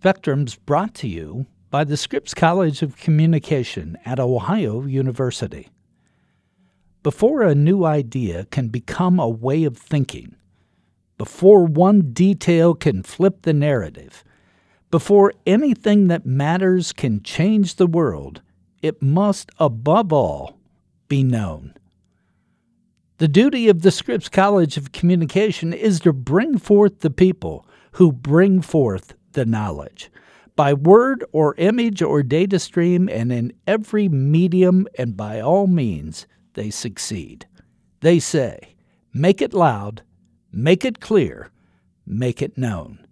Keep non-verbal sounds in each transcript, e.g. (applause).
Spectrum's brought to you by the Scripps College of Communication at Ohio University. Before a new idea can become a way of thinking, before one detail can flip the narrative, before anything that matters can change the world, it must, above all, be known. The duty of the Scripps College of Communication is to bring forth the people who bring forth the knowledge by word or image or data stream, and in every medium, and by all means, they succeed. They say, make it loud, make it clear, make it known.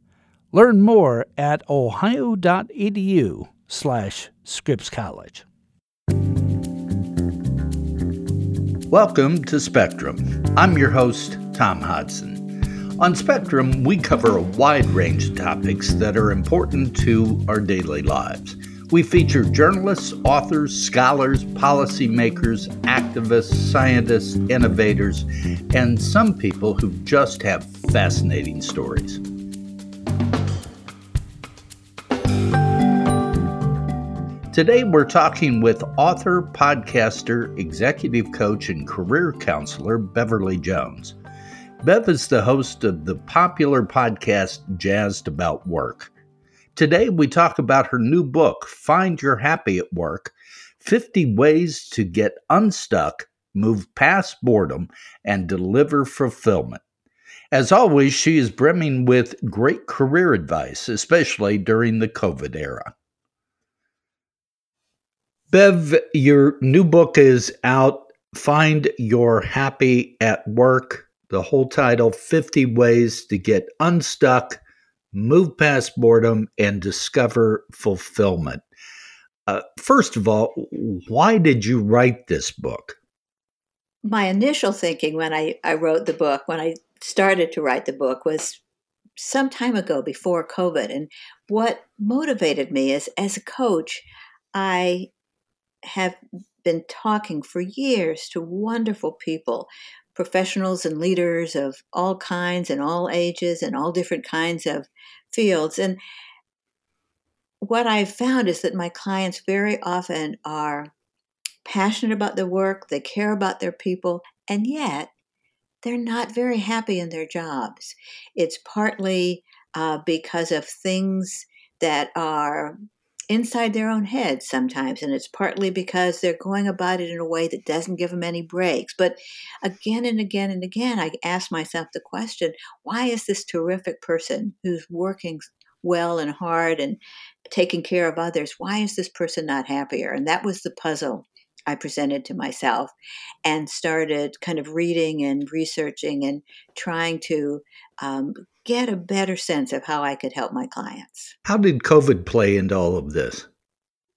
Learn more at ohio.edu slash Scripps College. Welcome to Spectrum. I'm your host, Tom Hodson. On Spectrum, we cover a wide range of topics that are important to our daily lives. We feature journalists, authors, scholars, policymakers, activists, scientists, innovators, and some people who just have fascinating stories. Today, we're talking with author, podcaster, executive coach, and career counselor Beverly Jones. Bev is the host of the popular podcast Jazzed About Work. Today, we talk about her new book, Find Your Happy at Work 50 Ways to Get Unstuck, Move Past Boredom, and Deliver Fulfillment. As always, she is brimming with great career advice, especially during the COVID era. Bev, your new book is out. Find Your Happy at Work the whole title 50 Ways to Get Unstuck, Move Past Boredom, and Discover Fulfillment. Uh, first of all, why did you write this book? My initial thinking when I, I wrote the book, when I started to write the book, was some time ago before COVID. And what motivated me is as a coach, I have been talking for years to wonderful people professionals and leaders of all kinds and all ages and all different kinds of fields. And what I've found is that my clients very often are passionate about their work, they care about their people, and yet they're not very happy in their jobs. It's partly uh, because of things that are inside their own heads sometimes, and it's partly because they're going about it in a way that doesn't give them any breaks. But again and again and again, I ask myself the question why is this terrific person who's working well and hard and taking care of others, why is this person not happier? And that was the puzzle I presented to myself and started kind of reading and researching and trying to um, get a better sense of how I could help my clients. How did COVID play into all of this?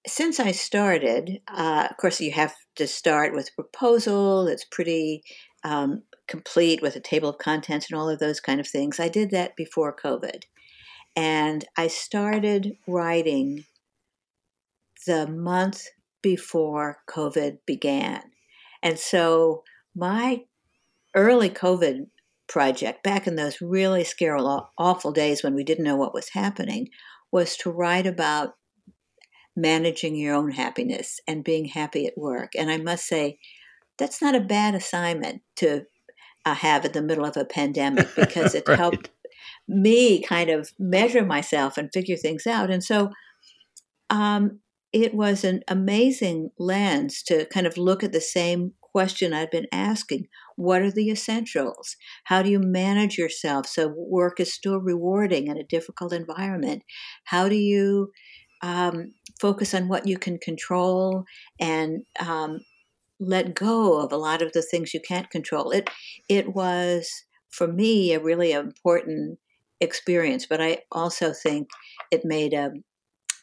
Since I started, uh, of course, you have to start with a proposal that's pretty um, complete with a table of contents and all of those kind of things. I did that before COVID. And I started writing the month before COVID began. And so my early COVID project back in those really scary, awful days when we didn't know what was happening was to write about managing your own happiness and being happy at work. And I must say, that's not a bad assignment to uh, have in the middle of a pandemic (laughs) because it right. helped me kind of measure myself and figure things out. And so um, it was an amazing lens to kind of look at the same question I'd been asking what are the essentials? How do you manage yourself so work is still rewarding in a difficult environment? How do you um, focus on what you can control and um, let go of a lot of the things you can't control? It it was for me a really important experience, but I also think it made a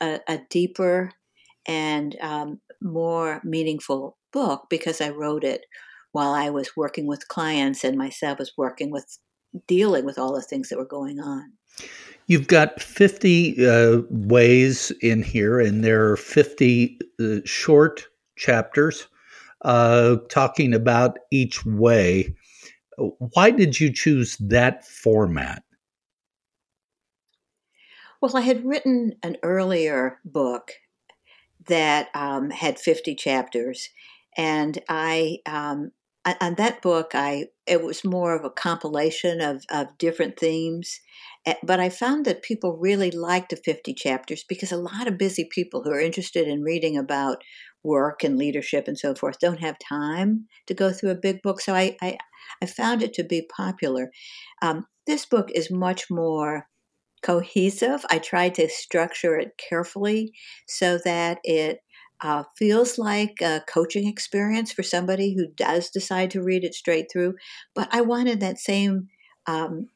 a, a deeper and um, more meaningful book because I wrote it while I was working with clients and myself was working with dealing with all the things that were going on. You've got 50 uh, ways in here, and there are 50 uh, short chapters uh, talking about each way. Why did you choose that format? Well, I had written an earlier book that um, had 50 chapters, and I um, on that book, I it was more of a compilation of, of different themes. Eh, but I found that people really liked the 50 chapters because a lot of busy people who are interested in reading about work and leadership and so forth don't have time to go through a big book. So I, I, I found it to be popular. Um, this book is much more cohesive. I tried to structure it carefully so that it uh, feels like a coaching experience for somebody who does decide to read it straight through. But I wanted that same um,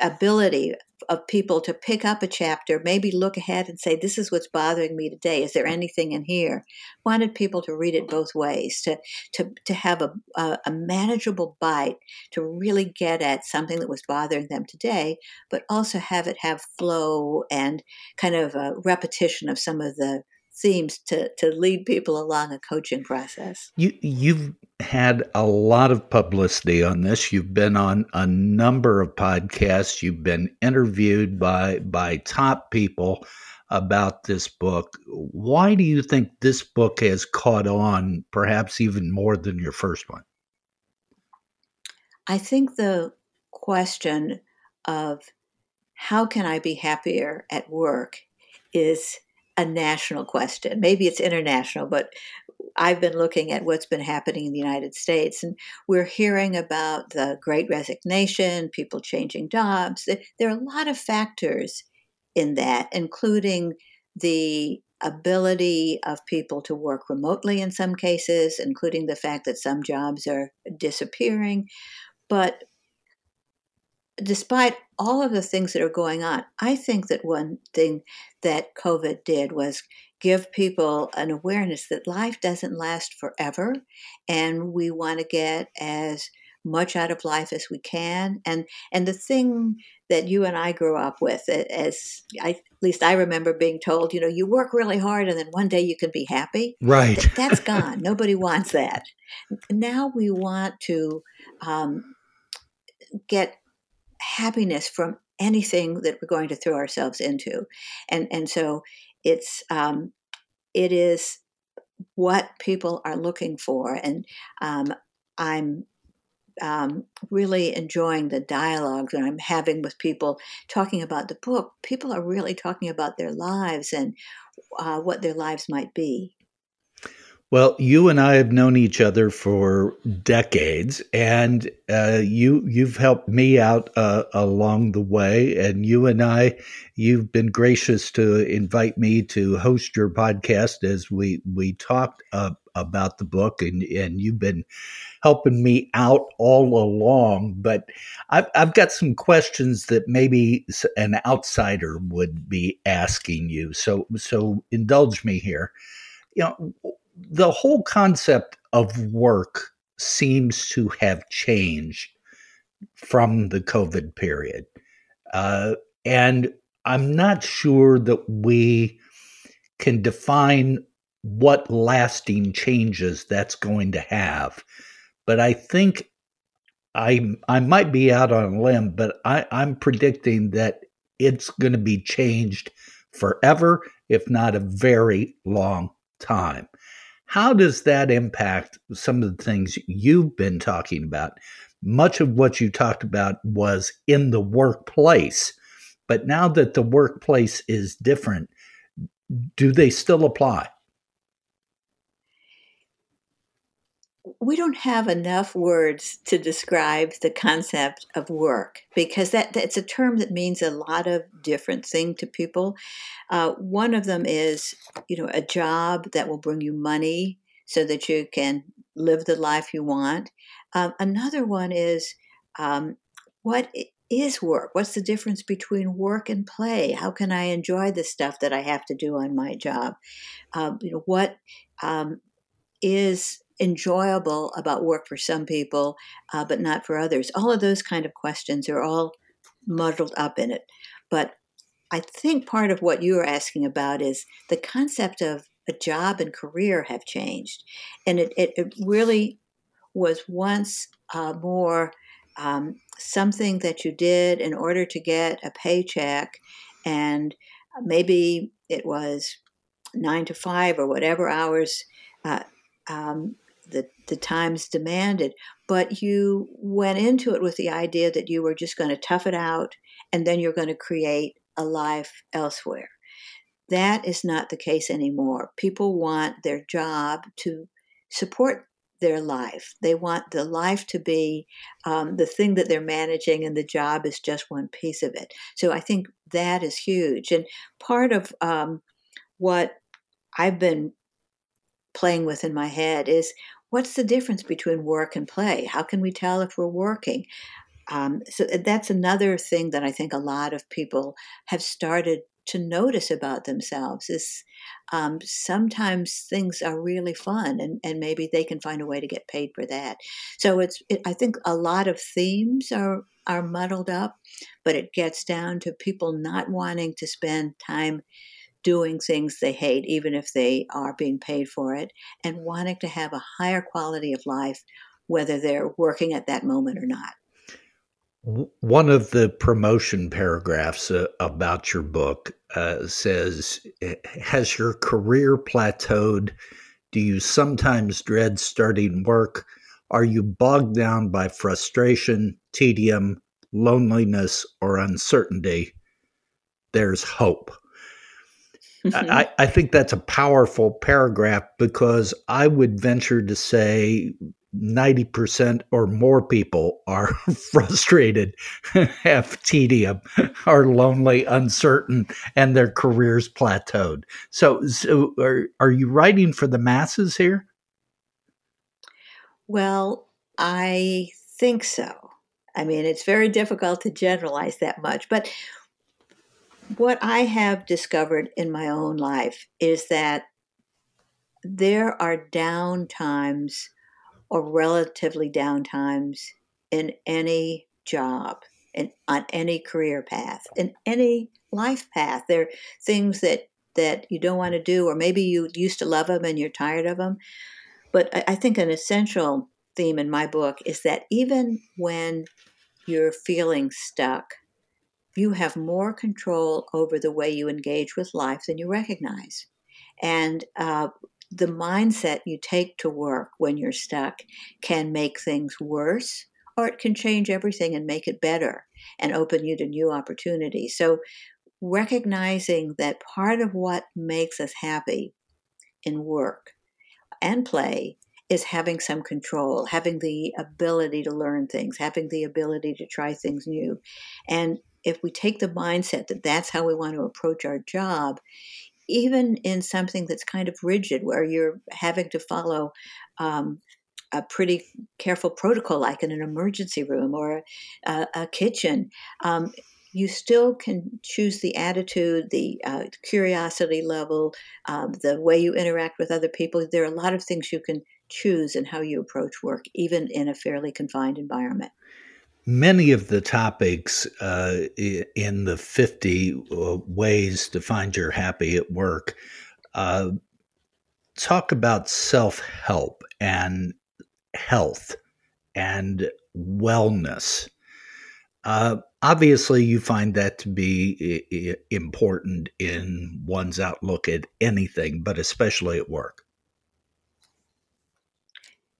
ability of people to pick up a chapter, maybe look ahead and say, This is what's bothering me today. Is there anything in here? Wanted people to read it both ways, to, to, to have a, a, a manageable bite, to really get at something that was bothering them today, but also have it have flow and kind of a repetition of some of the themes to to lead people along a coaching process. You you've had a lot of publicity on this. You've been on a number of podcasts. You've been interviewed by by top people about this book. Why do you think this book has caught on perhaps even more than your first one? I think the question of how can I be happier at work is a national question. Maybe it's international, but I've been looking at what's been happening in the United States, and we're hearing about the great resignation, people changing jobs. There are a lot of factors in that, including the ability of people to work remotely in some cases, including the fact that some jobs are disappearing. But despite all of the things that are going on, I think that one thing that COVID did was give people an awareness that life doesn't last forever and we want to get as much out of life as we can. And and the thing that you and I grew up with as I, at least I remember being told you know you work really hard and then one day you can be happy. Right. That's (laughs) gone. Nobody wants that. Now we want to um, get happiness from anything that we're going to throw ourselves into. And and so it's um, it is what people are looking for. And um, i'm um, really enjoying the dialogue that i'm having with people talking about the book. People are really talking about their lives and uh, what their lives might be well, you and I have known each other for decades, and uh, you you've helped me out uh, along the way. And you and I, you've been gracious to invite me to host your podcast as we we talked uh, about the book, and and you've been helping me out all along. But I've I've got some questions that maybe an outsider would be asking you. So so indulge me here. You know the whole concept of work seems to have changed from the COVID period. Uh, and I'm not sure that we can define what lasting changes that's going to have. But I think I I might be out on a limb, but I, I'm predicting that it's going to be changed forever, if not a very long time. How does that impact some of the things you've been talking about? Much of what you talked about was in the workplace, but now that the workplace is different, do they still apply? We don't have enough words to describe the concept of work because that that's a term that means a lot of different things to people. Uh, one of them is, you know, a job that will bring you money so that you can live the life you want. Um, another one is um, what is work? What's the difference between work and play? How can I enjoy the stuff that I have to do on my job? Um, you know, what um, is enjoyable about work for some people, uh, but not for others? All of those kind of questions are all muddled up in it. But I think part of what you are asking about is the concept of a job and career have changed. And it, it, it really was once uh, more um, something that you did in order to get a paycheck and maybe it was nine to five or whatever hours uh, um, the, the times demanded, but you went into it with the idea that you were just going to tough it out and then you're going to create a life elsewhere. That is not the case anymore. People want their job to support their life. They want the life to be um, the thing that they're managing, and the job is just one piece of it. So I think that is huge. And part of um, what I've been playing with in my head is what's the difference between work and play? How can we tell if we're working? Um, so uh, that's another thing that I think a lot of people have started to notice about themselves is um, sometimes things are really fun and, and maybe they can find a way to get paid for that. So it's it, I think a lot of themes are are muddled up, but it gets down to people not wanting to spend time doing things they hate, even if they are being paid for it, and wanting to have a higher quality of life, whether they're working at that moment or not. One of the promotion paragraphs uh, about your book uh, says Has your career plateaued? Do you sometimes dread starting work? Are you bogged down by frustration, tedium, loneliness, or uncertainty? There's hope. Mm-hmm. I, I, think that's a powerful paragraph because I would venture to say 90% or more people are (laughs) frustrated, (laughs) have tedium, are lonely, uncertain, and their careers plateaued. So, so are, are you writing for the masses here? Well, I think so. I mean, it's very difficult to generalize that much, but what I have discovered in my own life is that there are down times or relatively down times in any job and on any career path in any life path. There are things that that you don't want to do or maybe you used to love them and you're tired of them but I, I think an essential theme in my book is that even when you're feeling stuck you have more control over the way you engage with life than you recognize. And uh, the mindset you take to work when you're stuck can make things worse, or it can change everything and make it better and open you to new opportunities. So, recognizing that part of what makes us happy in work and play is having some control, having the ability to learn things, having the ability to try things new. And if we take the mindset that that's how we want to approach our job, even in something that's kind of rigid, where you're having to follow um, a pretty careful protocol, like in an emergency room or a, a kitchen, um, you still can choose the attitude, the uh, curiosity level, um, the way you interact with other people. There are a lot of things you can choose in how you approach work, even in a fairly confined environment many of the topics uh, in the 50 uh, ways to find your happy at work uh, talk about self help and health and wellness. Uh, obviously, you find that to be important in one's outlook at anything, but especially at work.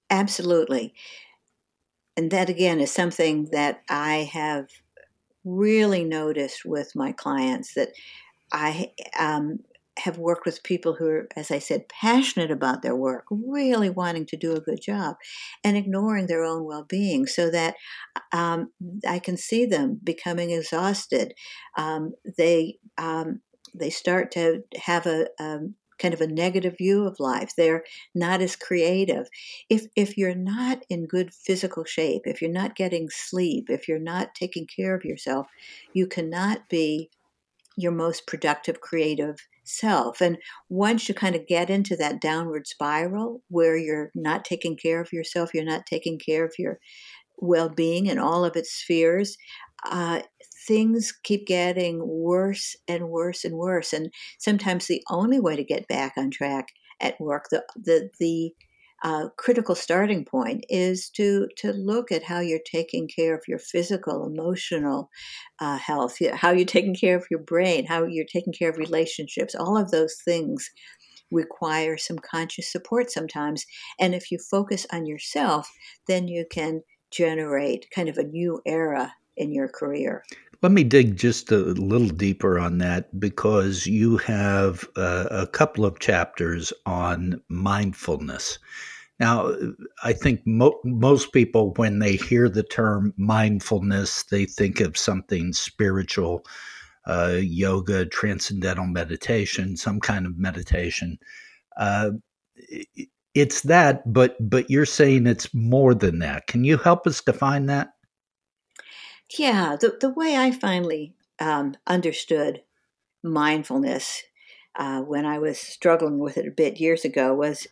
Absolutely and that again is something that I have really noticed with my clients that I um, have worked with people who are, as I said, passionate about their work, really wanting to do a good job, and ignoring their own well being so that um, I can see them becoming exhausted. Um, they um, they start to have a, a um, kind of a negative view of life. They're not as creative. If if you're not in good physical shape, if you're not getting sleep, if you're not taking care of yourself, you cannot be your most productive creative self. And once you kind of get into that downward spiral where you're not taking care of yourself, you're not taking care of your well being in all of its spheres, uh, things keep getting worse and worse and worse. And sometimes the only way to get back on track at work, the the the uh, critical starting point is to to look at how you're taking care of your physical, emotional uh, health, how you're taking care of your brain, how you're taking care of relationships. All of those things require some conscious support sometimes. And if you focus on yourself, then you can generate kind of a new era in your career. Let me dig just a little deeper on that because you have uh, a couple of chapters on mindfulness. Now, I think mo- most people, when they hear the term mindfulness, they think of something spiritual, uh, yoga, transcendental meditation, some kind of meditation. Uh, it's that, but but you're saying it's more than that. Can you help us define that? Yeah, the, the way I finally um, understood mindfulness uh, when I was struggling with it a bit years ago was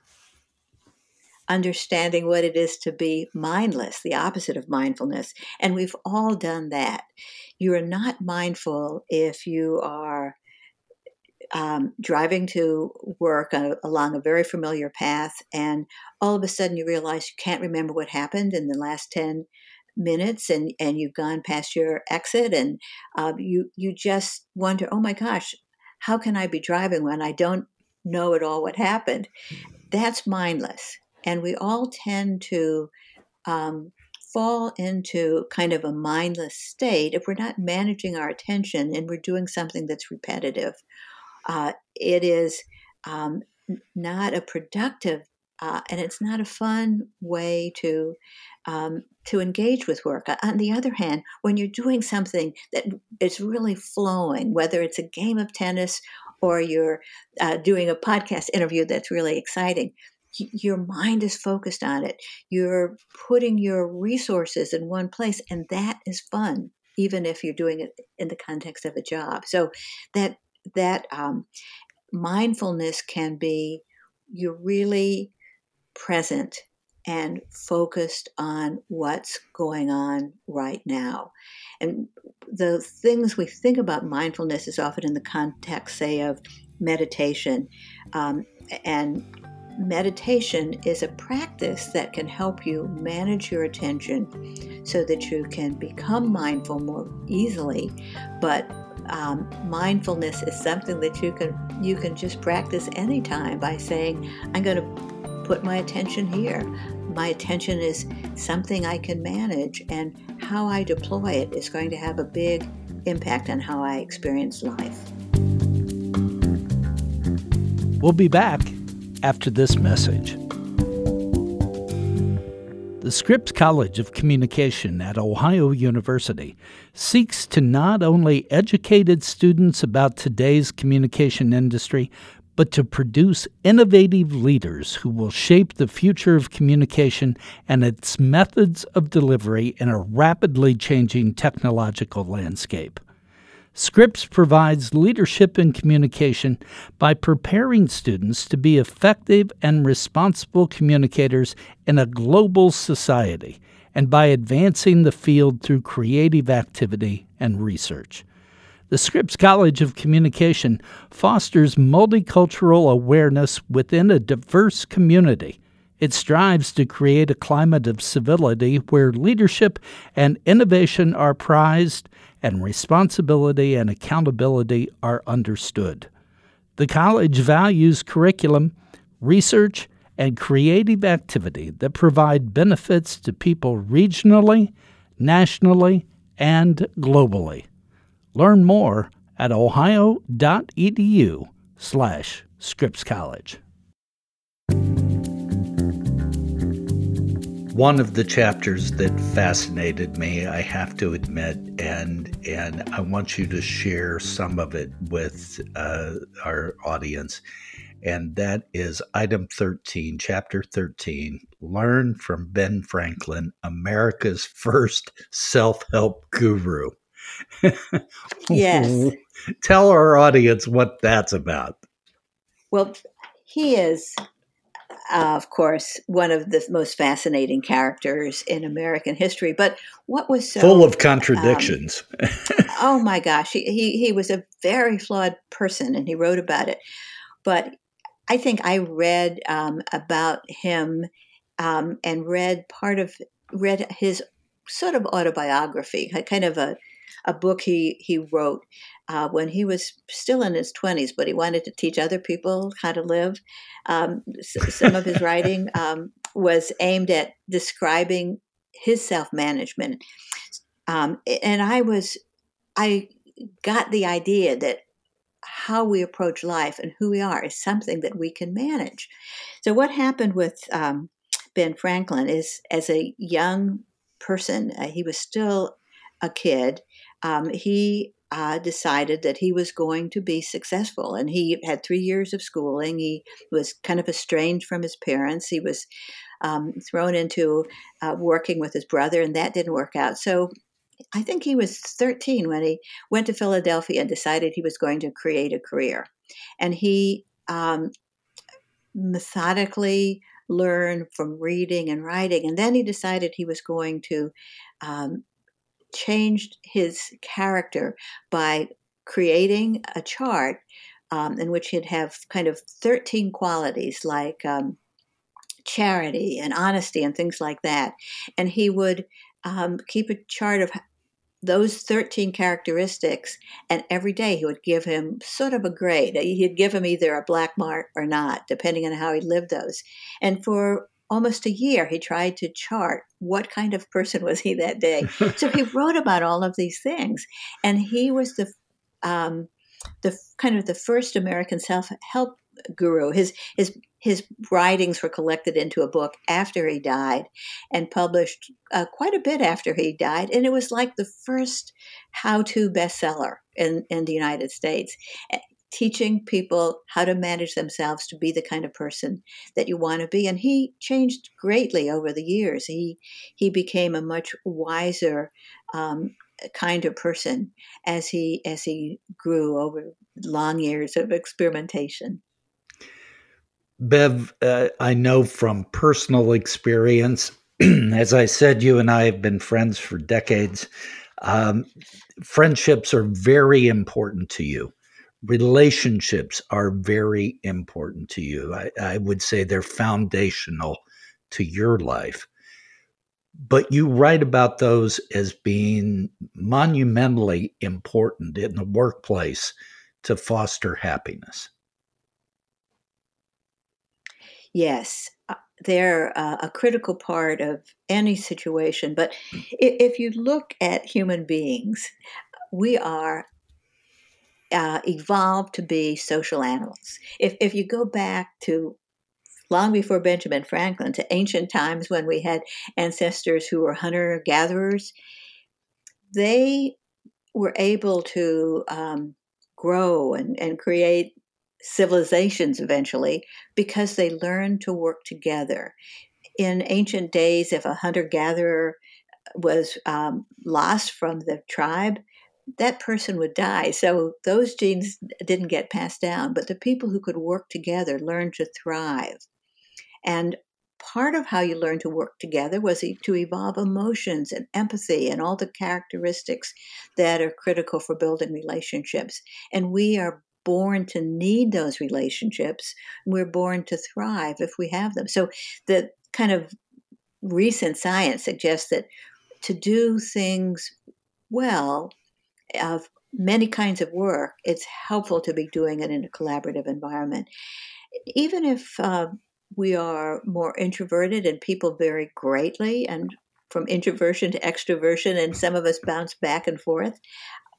understanding what it is to be mindless, the opposite of mindfulness. And we've all done that. You are not mindful if you are um, driving to work uh, along a very familiar path, and all of a sudden you realize you can't remember what happened in the last 10 minutes and, and you've gone past your exit and uh, you, you just wonder, oh my gosh, how can I be driving when I don't know at all what happened? That's mindless. And we all tend to um, fall into kind of a mindless state if we're not managing our attention and we're doing something that's repetitive. Uh, it is um, not a productive uh, and it's not a fun way to um, to engage with work. On the other hand, when you're doing something that is really flowing, whether it's a game of tennis or you're uh, doing a podcast interview that's really exciting, your mind is focused on it. You're putting your resources in one place, and that is fun, even if you're doing it in the context of a job. So that that um, mindfulness can be you're really present and focused on what's going on right now. And the things we think about mindfulness is often in the context, say, of meditation. Um, and meditation is a practice that can help you manage your attention so that you can become mindful more easily. But um, mindfulness is something that you can you can just practice anytime by saying, "I'm going to put my attention here. My attention is something I can manage, and how I deploy it is going to have a big impact on how I experience life. We'll be back after this message. The Scripps College of Communication at Ohio University seeks to not only educate its students about today's communication industry, but to produce innovative leaders who will shape the future of communication and its methods of delivery in a rapidly changing technological landscape. Scripps provides leadership in communication by preparing students to be effective and responsible communicators in a global society and by advancing the field through creative activity and research. The Scripps College of Communication fosters multicultural awareness within a diverse community. It strives to create a climate of civility where leadership and innovation are prized and responsibility and accountability are understood. The college values curriculum, research, and creative activity that provide benefits to people regionally, nationally, and globally. Learn more at ohio.edu slash Scripps College. One of the chapters that fascinated me, I have to admit, and and I want you to share some of it with uh, our audience, and that is item 13, chapter 13 Learn from Ben Franklin, America's first self help guru (laughs) yes. Tell our audience what that's about. Well, he is, uh, of course, one of the most fascinating characters in American history. But what was so full of contradictions? Um, (laughs) oh my gosh, he, he he was a very flawed person, and he wrote about it. But I think I read um, about him um, and read part of read his sort of autobiography, kind of a a book he he wrote uh, when he was still in his twenties, but he wanted to teach other people how to live. Um, some of his (laughs) writing um, was aimed at describing his self management, um, and I was I got the idea that how we approach life and who we are is something that we can manage. So, what happened with um, Ben Franklin is as a young person, uh, he was still a kid. Um, he uh, decided that he was going to be successful. And he had three years of schooling. He was kind of estranged from his parents. He was um, thrown into uh, working with his brother, and that didn't work out. So I think he was 13 when he went to Philadelphia and decided he was going to create a career. And he um, methodically learned from reading and writing. And then he decided he was going to um, change his character by creating a chart um, in which he'd have kind of 13 qualities like um, charity and honesty and things like that. And he would um, keep a chart of those 13 characteristics, and every day he would give him sort of a grade. He'd give him either a black mark or not, depending on how he lived those. And for almost a year, he tried to chart what kind of person was he that day. so he (laughs) wrote about all of these things, and he was the um, the kind of the first American self help guru. His his his writings were collected into a book after he died and published uh, quite a bit after he died. And it was like the first how to bestseller in, in the United States, teaching people how to manage themselves to be the kind of person that you want to be. And he changed greatly over the years. He, he became a much wiser, um, kinder person as he as he grew over long years of experimentation. Bev, uh, I know from personal experience, (clears throat) as I said, you and I have been friends for decades. Um, friendships are very important to you. Relationships are very important to you. I, I would say they're foundational to your life. But you write about those as being monumentally important in the workplace to foster happiness. Yes, uh, they're uh, a critical part of any situation. But if you look at human beings, we are uh, evolved to be social animals. If, if you go back to long before Benjamin Franklin, to ancient times when we had ancestors who were hunter gatherers, they were able to um, grow and, and create civilizations eventually because they learned to work together. In ancient days, if a hunter gatherer was um, lost from the tribe, that person would die. So those genes didn't get passed down, but the people who could work together learned to thrive. And part of how you learn to work together was to evolve emotions and empathy and all the characteristics that are critical for building relationships. And we are born to need those relationships. We're born to thrive if we have them. So the kind of recent science suggests that to do things well of many kinds of work, it's helpful to be doing it in a collaborative environment. Even if uh, we are more introverted and people vary greatly and from introversion to extroversion, and some of us bounce back and forth.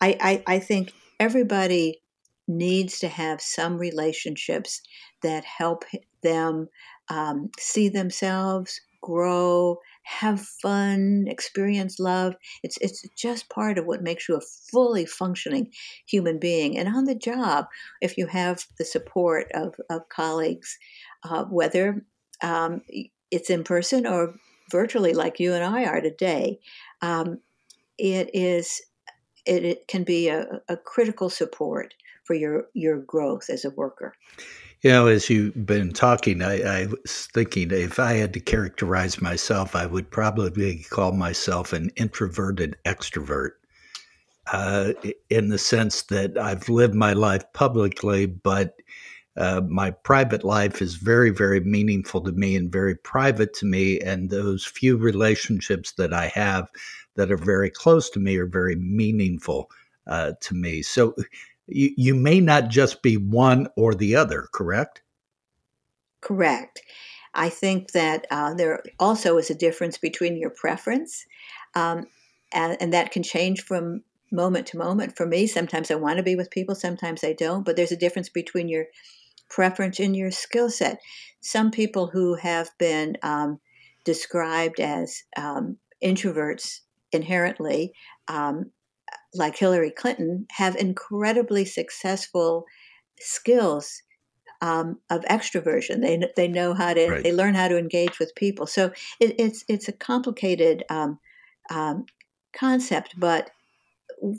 I, I, I think everybody needs to have some relationships that help them um, see themselves grow, have fun, experience love. It's it's just part of what makes you a fully functioning human being. And on the job, if you have the support of, of colleagues, uh, whether um, it's in person or virtually like you and I are today, um, it is it, can be a, a critical support for your your growth as a worker. You know, as you've been talking, I, I, was thinking if I had to characterize myself, I would probably call myself an introverted extrovert. Uh, in the sense that I've lived my life publicly, but uh, my private life is very, very meaningful to me and very private to me. And those few relationships that I have that are very close to me are very meaningful uh, to me. So you, you may not just be one or the other, correct? Correct. I think that uh, there also is a difference between your preference, um, and, and, that can change from moment to moment. For me, sometimes I want to be with people, sometimes I don't, but there's a difference between your preference and your skill set. Some people who have been um, described as um, introverts inherently, um, like Hillary Clinton, have incredibly successful skills um, of extroversion. They they know how to right. they learn how to engage with people. So it, it's it's a complicated um, um, concept, but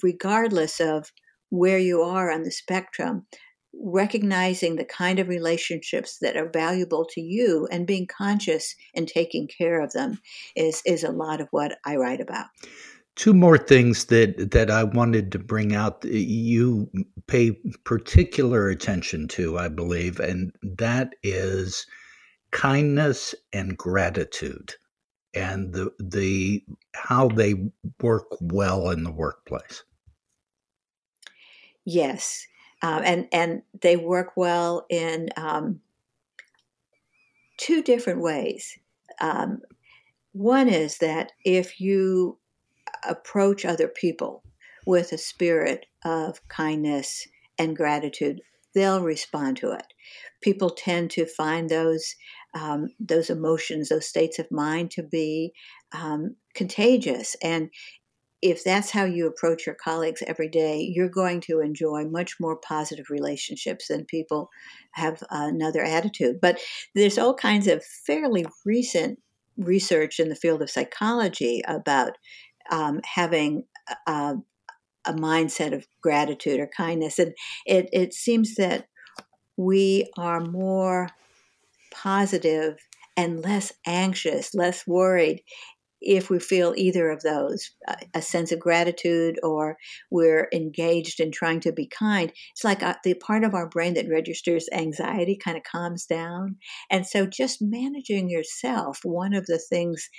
regardless of where you are on the spectrum, recognizing the kind of relationships that are valuable to you and being conscious and taking care of them is is a lot of what I write about. Two more things that that I wanted to bring out you pay particular attention to, I believe, and that is kindness and gratitude and the the how they work well in the workplace. Yes, um, and and they work well in um, two different ways. Um, one is that if you approach other people with a spirit of kindness and gratitude, they'll respond to it. People tend to find those um, those emotions, those states of mind, to be um, contagious, and if that's how you approach your colleagues every day, you're going to enjoy much more positive relationships than people have another attitude. But there's all kinds of fairly recent research in the field of psychology about um, having a, a, mindset of gratitude or kindness. And it, it seems that we are more positive and less anxious, less worried if we feel either of those a sense of gratitude or we're engaged in trying to be kind it's like uh, the part of our brain that registers anxiety kind of calms down and so just managing yourself one of the things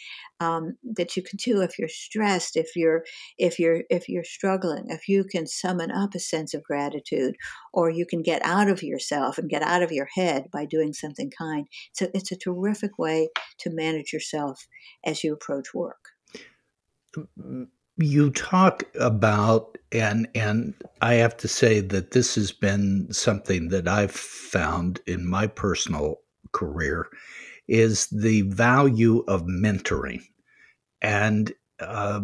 um, that you can do if you're stressed if you're if you're if you're struggling if you can summon up a sense of gratitude or you can get out of yourself and get out of your head by doing something kind. So it's a terrific way to manage yourself as you approach work. You talk about and and I have to say that this has been something that I've found in my personal career is the value of mentoring. And uh,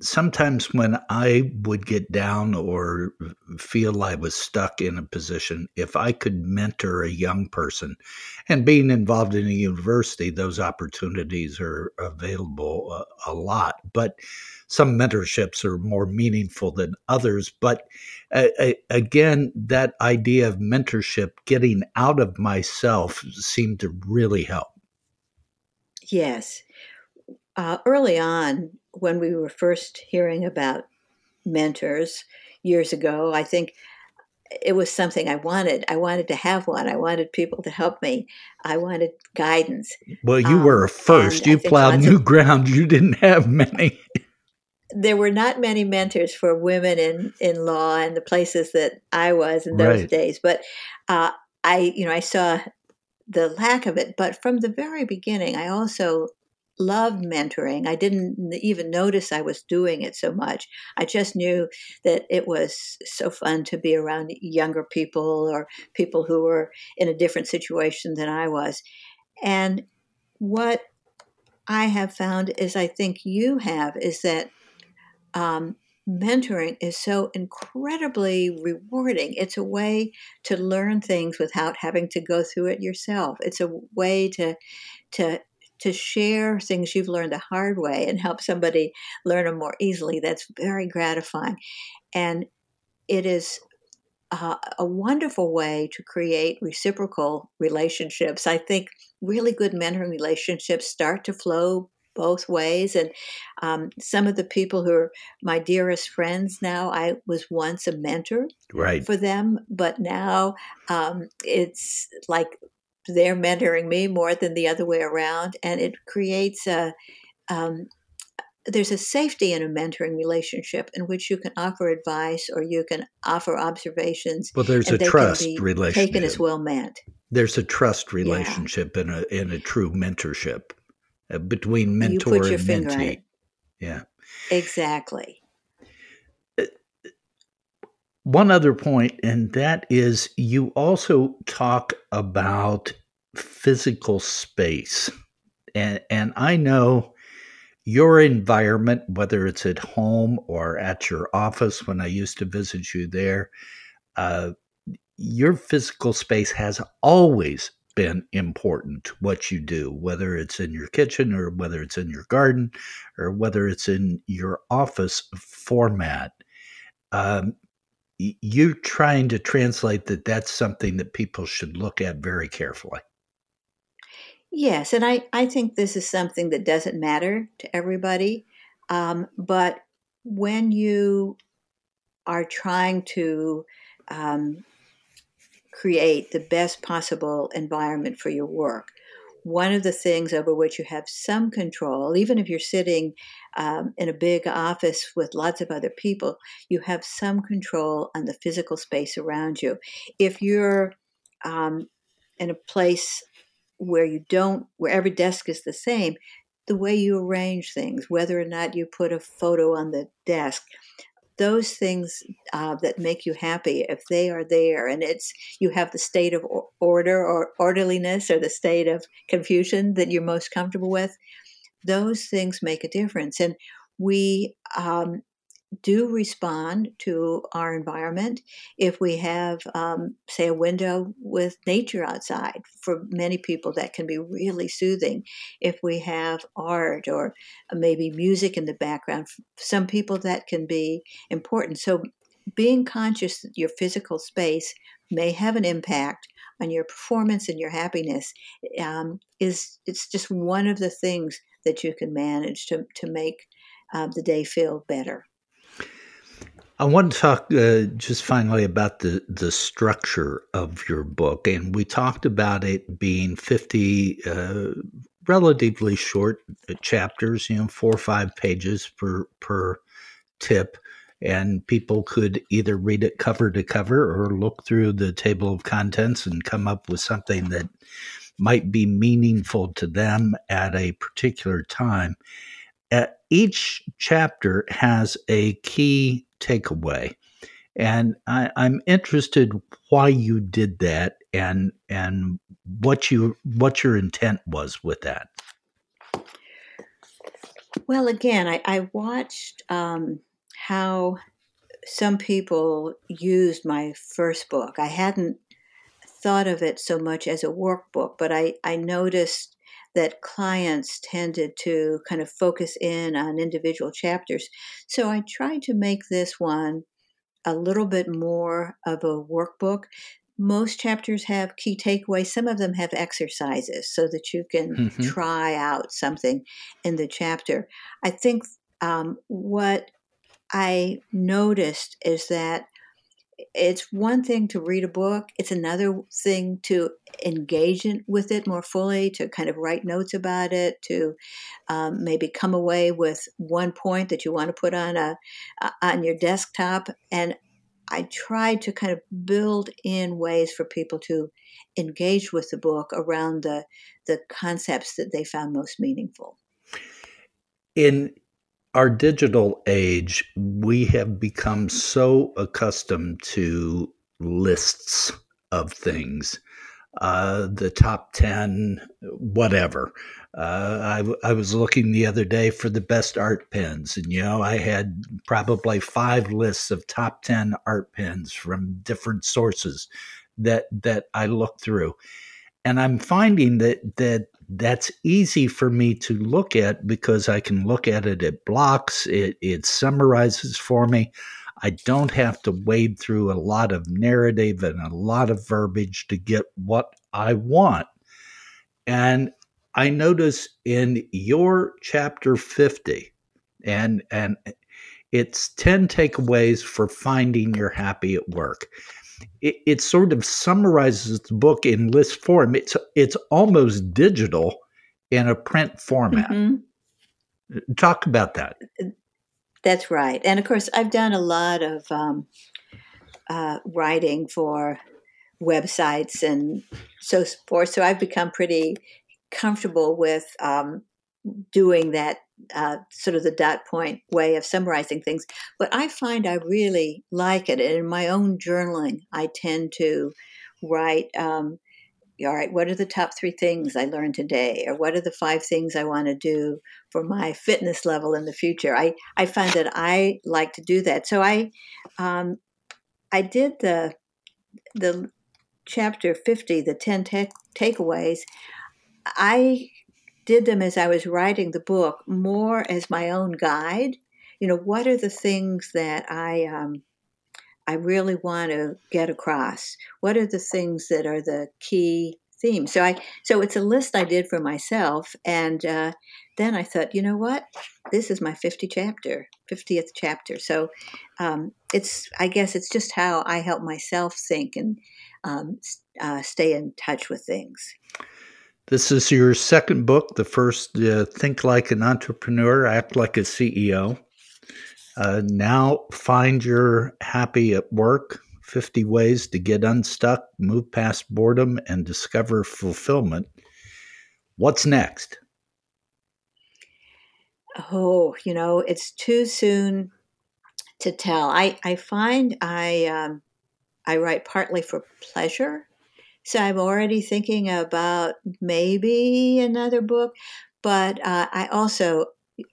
sometimes when I would get down or feel I was stuck in a position, if I could mentor a young person, and being involved in a university, those opportunities are available a, a lot. But some mentorships are more meaningful than others. But uh, again, that idea of mentorship, getting out of myself, seemed to really help. Yes. Uh, early on, when we were first hearing about mentors years ago, I think it was something I wanted. I wanted to have one. I wanted people to help me. I wanted guidance. Well, you um, were a first. You plowed new of, ground. (laughs) You didn't have many. there were not many mentors for women in, in law and the places that I was in those right. days. But uh, I, you know, I saw the lack of it. But from the very beginning, I also loved mentoring. I didn't even notice I was doing it so much. I just knew that it was so fun to be around younger people or people who were in a different situation than I was. And what I have found is I think you have is that um, mentoring is so incredibly rewarding. It's a way to learn things without having to go through it yourself. It's a way to to to share things you've learned the hard way and help somebody learn them more easily. That's very gratifying, and it is uh, a wonderful way to create reciprocal relationships. I think really good mentoring relationships start to flow both ways. And um, some of the people who are my dearest friends now, I was once a mentor right. for them, but now um, it's like they're mentoring me more than the other way around. And it creates a, um, there's a safety in a mentoring relationship in which you can offer advice or you can offer observations. Well, there's a trust relationship. Taken as well meant. There's a trust relationship yeah. in a in a true mentorship uh, between mentor and mentee. Yeah, exactly. One other point, and that is you also talk about physical space, and and I know your environment, whether it's at home or at your office, when I used to visit you there, uh, your physical space has always been important to what you do, whether it's in your kitchen or whether it's in your garden or whether it's in your office format. Um, you're trying to translate that that's something that people should look at very carefully. Yes, and I, I think this is something that doesn't matter to everybody. Um, but when you are trying to um, create the best possible environment for your work, one of the things over which you have some control, even if you're sitting um, in a big office with lots of other people, you have some control on the physical space around you. If you're um, in a place where you don't, where every desk is the same, the way you arrange things, whether or not you put a photo on the desk, those things uh, that make you happy, if they are there and it's you have the state of order or orderliness or the state of confusion that you're most comfortable with, those things make a difference. And we um, do respond to our environment if we have, um, say, a window with nature outside. For many people, that can be really soothing. If we have art or maybe music in the background, for some people that can be important. So, being conscious that your physical space may have an impact on your performance and your happiness um, is it's just one of the things that you can manage to, to make uh, the day feel better. I want to talk uh, just finally about the, the structure of your book. And we talked about it being 50 uh, relatively short uh, chapters, you know, four or five pages per, per tip. And people could either read it cover to cover or look through the table of contents and come up with something that might be meaningful to them at a particular time. Uh, each chapter has a key takeaway. And I, I'm interested why you did that and and what you what your intent was with that. Well, again, I, I watched um, how some people used my first book. I hadn't thought of it so much as a workbook, but I, I noticed that clients tended to kind of focus in on individual chapters. So I tried to make this one a little bit more of a workbook. Most chapters have key takeaways. Some of them have exercises so that you can mm-hmm. try out something in the chapter. I think um, what I noticed is that it's one thing to read a book it's another thing to engage in, with it more fully to kind of write notes about it to um, maybe come away with one point that you want to put on a uh, on your desktop. And i tried to kind of build in ways for people to engage with the book around the the concepts that they found most meaningful. In our digital age, we have become so accustomed to lists of things, uh, the top 10, whatever. Uh, I, I was looking the other day for the best art pens, and you know, I had probably five lists of top 10 art pens from different sources that that I looked through. And I'm finding that that that's easy for me to look at because I can look at it at blocks. It, it summarizes for me. I don't have to wade through a lot of narrative and a lot of verbiage to get what I want. And I notice in your chapter 50, and and it's 10 takeaways for finding you're happy at work. It, it sort of summarizes the book in list form. It's it's almost digital in a print format. Mm-hmm. Talk about that. That's right. And of course, I've done a lot of um, uh, writing for websites and so forth. So I've become pretty comfortable with um, doing that uh, sort of the dot point way of summarizing things. But I find I really like it. And in my own journaling, I tend to write. Um, all right, what are the top three things I learned today? Or what are the five things I want to do for my fitness level in the future? I, I find that I like to do that. So I um, I did the the chapter 50, the 10 te- takeaways. I did them as I was writing the book more as my own guide. You know, what are the things that I um, I really want to get across? What are the things that are the key themes? So I so it's a list I did for myself, and uh, then I thought, you know what, this is my 50 chapter, 50th chapter. So um, it's I guess it's just how I help myself think and um, uh, stay in touch with things. This is your second book, the first uh, Think Like an Entrepreneur, Act Like a CEO. Uh, now find your happy at work 50 ways to get unstuck, move past boredom, and discover fulfillment. What's next? Oh, you know, it's too soon to tell. I, I find I um, I write partly for pleasure so I'm already thinking about maybe another book, but uh, I also,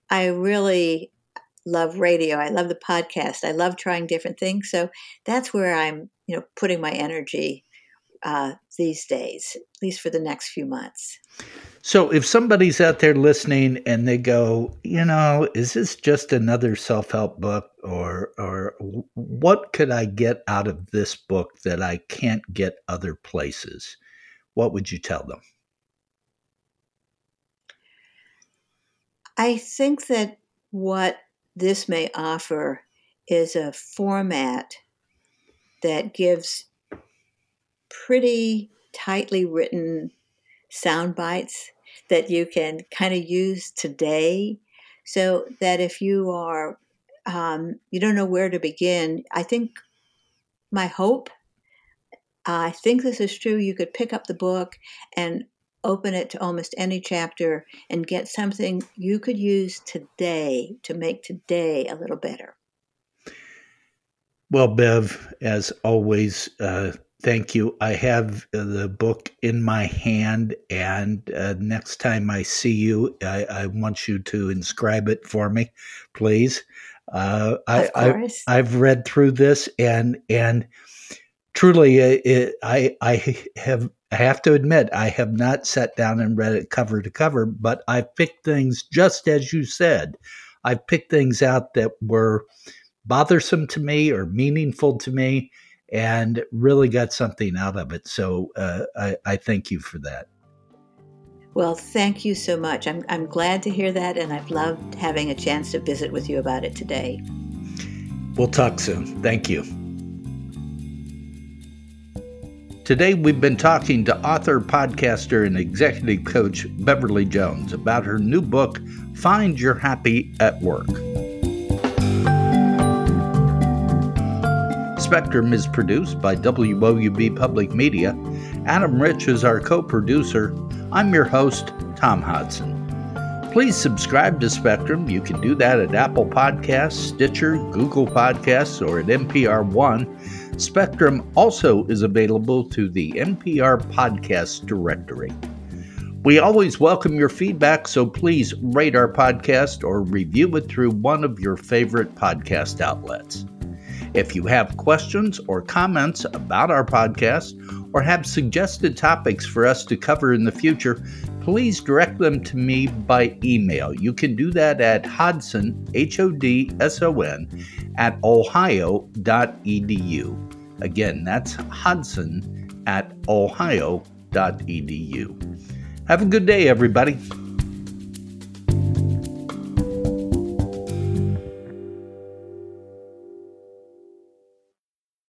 I really love radio. I love the podcast. I love trying different things. So that's where I'm, you know, putting my energy uh, these days, at least for the next few months. So if somebody's out there listening and they go, you know, is this just another self-help book or or what could I get out of this book that I can't get other places? What would you tell them? I think that what this may offer is a format that gives pretty tightly written sound bites that you can kind of use today so that if you are um, you don't know where to begin i think my hope i think this is true you could pick up the book and open it to almost any chapter and get something you could use today to make today a little better. Well bev as always uh, Thank you. I have the book in my hand, and uh, next time I see you, I, I, want you to inscribe it for me, please. Uh, I, I, have read through this, and and truly, uh, it, I I have I have to admit I have not sat down and read it cover to cover, but I picked things just as you said. I picked things out that were bothersome to me or meaningful to me and really got something out of it. So uh, I, I thank you for that. Well, thank you so much. I'm, I'm glad to hear that, and I've loved having a chance to visit with you about it today. We'll talk soon. Thank you. Today, we've been talking to author, podcaster, and executive coach Beverly Jones about her new book, Find Your Happy at Work. Spectrum is produced by WOUB Public Media. Adam Rich is our co producer. I'm your host, Tom Hodson. Please subscribe to Spectrum. You can do that at Apple Podcasts, Stitcher, Google Podcasts, or at NPR One. Spectrum also is available to the NPR Podcast Directory. We always welcome your feedback, so please rate our podcast or review it through one of your favorite podcast outlets. If you have questions or comments about our podcast or have suggested topics for us to cover in the future, please direct them to me by email. You can do that at Hodson, H O D S O N, at ohio.edu. Again, that's Hodson at ohio.edu. Have a good day, everybody.